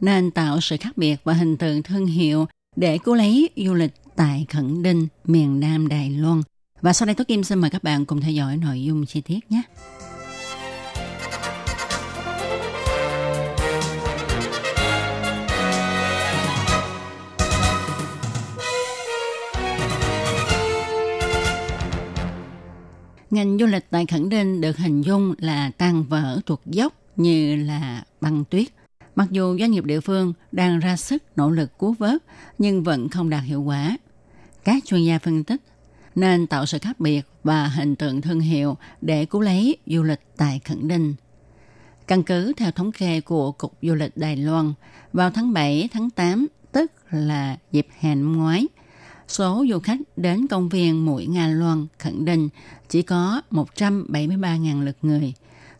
nên tạo sự khác biệt và hình tượng thương hiệu để cứu lấy du lịch tại Khẩn Đinh, miền Nam Đài Loan. Và sau đây tôi Kim xin mời các bạn cùng theo dõi nội dung chi tiết nhé. Ngành du lịch tại Khẩn Đinh được hình dung là tan vỡ tuột dốc như là băng tuyết. Mặc dù doanh nghiệp địa phương đang ra sức nỗ lực cứu vớt nhưng vẫn không đạt hiệu quả. Các chuyên gia phân tích nên tạo sự khác biệt và hình tượng thương hiệu để cứu lấy du lịch tại Khẩn Đinh. Căn cứ theo thống kê của Cục Du lịch Đài Loan, vào tháng 7, tháng 8, tức là dịp hè năm ngoái, số du khách đến công viên Mũi Nga Loan khẩn định chỉ có 173.000 lượt người,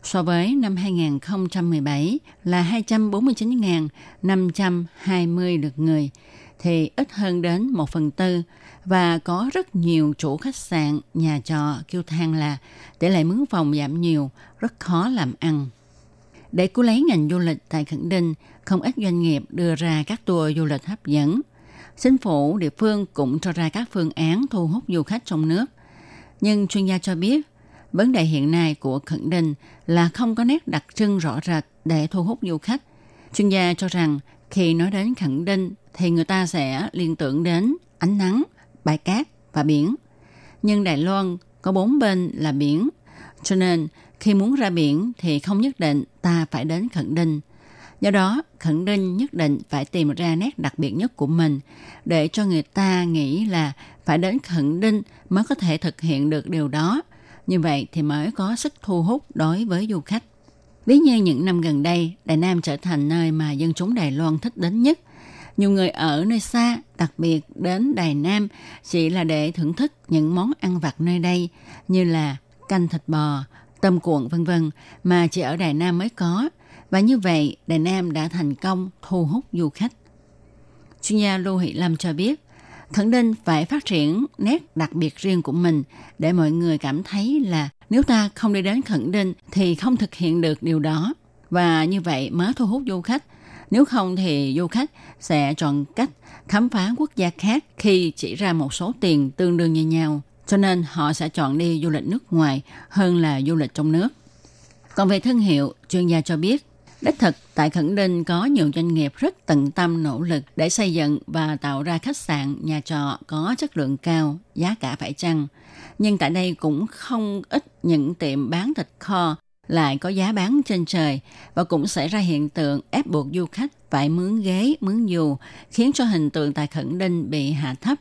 so với năm 2017 là 249.520 lượt người, thì ít hơn đến 1 phần tư và có rất nhiều chủ khách sạn, nhà trọ kêu than là tỷ lệ mướn phòng giảm nhiều, rất khó làm ăn. Để cứu lấy ngành du lịch tại Khẩn Đinh, không ít doanh nghiệp đưa ra các tour du lịch hấp dẫn – Chính phủ địa phương cũng cho ra các phương án thu hút du khách trong nước. Nhưng chuyên gia cho biết, vấn đề hiện nay của Khẩn Đình là không có nét đặc trưng rõ rệt để thu hút du khách. Chuyên gia cho rằng khi nói đến Khẩn đình thì người ta sẽ liên tưởng đến ánh nắng, bãi cát và biển. Nhưng Đài Loan có bốn bên là biển, cho nên khi muốn ra biển thì không nhất định ta phải đến Khẩn đình. Do đó, khẩn đình nhất định phải tìm ra nét đặc biệt nhất của mình để cho người ta nghĩ là phải đến khẩn đình mới có thể thực hiện được điều đó. Như vậy thì mới có sức thu hút đối với du khách. Ví như những năm gần đây, Đài Nam trở thành nơi mà dân chúng Đài Loan thích đến nhất. Nhiều người ở nơi xa, đặc biệt đến Đài Nam, chỉ là để thưởng thức những món ăn vặt nơi đây như là canh thịt bò, tôm cuộn vân vân mà chỉ ở Đài Nam mới có và như vậy, Đài Nam đã thành công thu hút du khách. Chuyên gia Lưu Thị Lâm cho biết, khẳng Đinh phải phát triển nét đặc biệt riêng của mình để mọi người cảm thấy là nếu ta không đi đến khẩn Đinh thì không thực hiện được điều đó. Và như vậy mới thu hút du khách. Nếu không thì du khách sẽ chọn cách khám phá quốc gia khác khi chỉ ra một số tiền tương đương như nhau. Cho nên họ sẽ chọn đi du lịch nước ngoài hơn là du lịch trong nước. Còn về thương hiệu, chuyên gia cho biết Đích thực, tại Khẩn Đinh có nhiều doanh nghiệp rất tận tâm nỗ lực để xây dựng và tạo ra khách sạn, nhà trọ có chất lượng cao, giá cả phải chăng. Nhưng tại đây cũng không ít những tiệm bán thịt kho lại có giá bán trên trời và cũng xảy ra hiện tượng ép buộc du khách phải mướn ghế, mướn dù, khiến cho hình tượng tại Khẩn Đinh bị hạ thấp.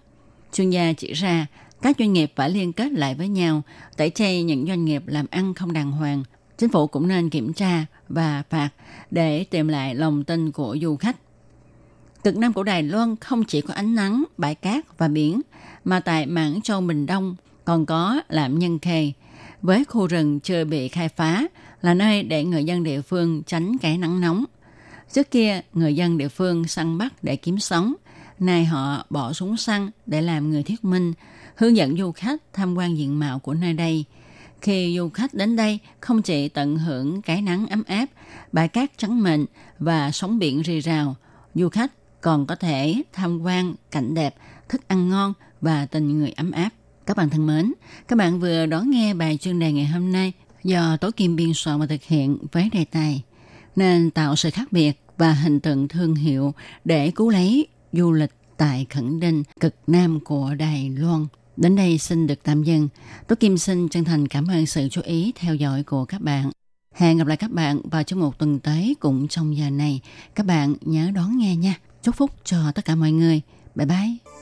Chuyên gia chỉ ra, các doanh nghiệp phải liên kết lại với nhau, tẩy chay những doanh nghiệp làm ăn không đàng hoàng. Chính phủ cũng nên kiểm tra và phạt để tìm lại lòng tin của du khách. Cực Nam của Đài Loan không chỉ có ánh nắng, bãi cát và biển, mà tại mảng châu Bình Đông còn có Lạm Nhân Khê, với khu rừng chưa bị khai phá, là nơi để người dân địa phương tránh cái nắng nóng. Trước kia, người dân địa phương săn bắt để kiếm sống, nay họ bỏ súng săn để làm người thuyết minh, hướng dẫn du khách tham quan diện mạo của nơi đây – khi du khách đến đây không chỉ tận hưởng cái nắng ấm áp, bãi cát trắng mịn và sóng biển rì rào, du khách còn có thể tham quan cảnh đẹp, thức ăn ngon và tình người ấm áp. Các bạn thân mến, các bạn vừa đón nghe bài chuyên đề ngày hôm nay do Tố Kim biên soạn và thực hiện với đề tài nên tạo sự khác biệt và hình tượng thương hiệu để cứu lấy du lịch tại Khẩn Đinh, cực nam của Đài Loan. Đến đây xin được tạm dừng. Tố Kim xin chân thành cảm ơn sự chú ý, theo dõi của các bạn. Hẹn gặp lại các bạn vào trong một tuần tới cũng trong giờ này. Các bạn nhớ đón nghe nha. Chúc phúc cho tất cả mọi người. Bye bye.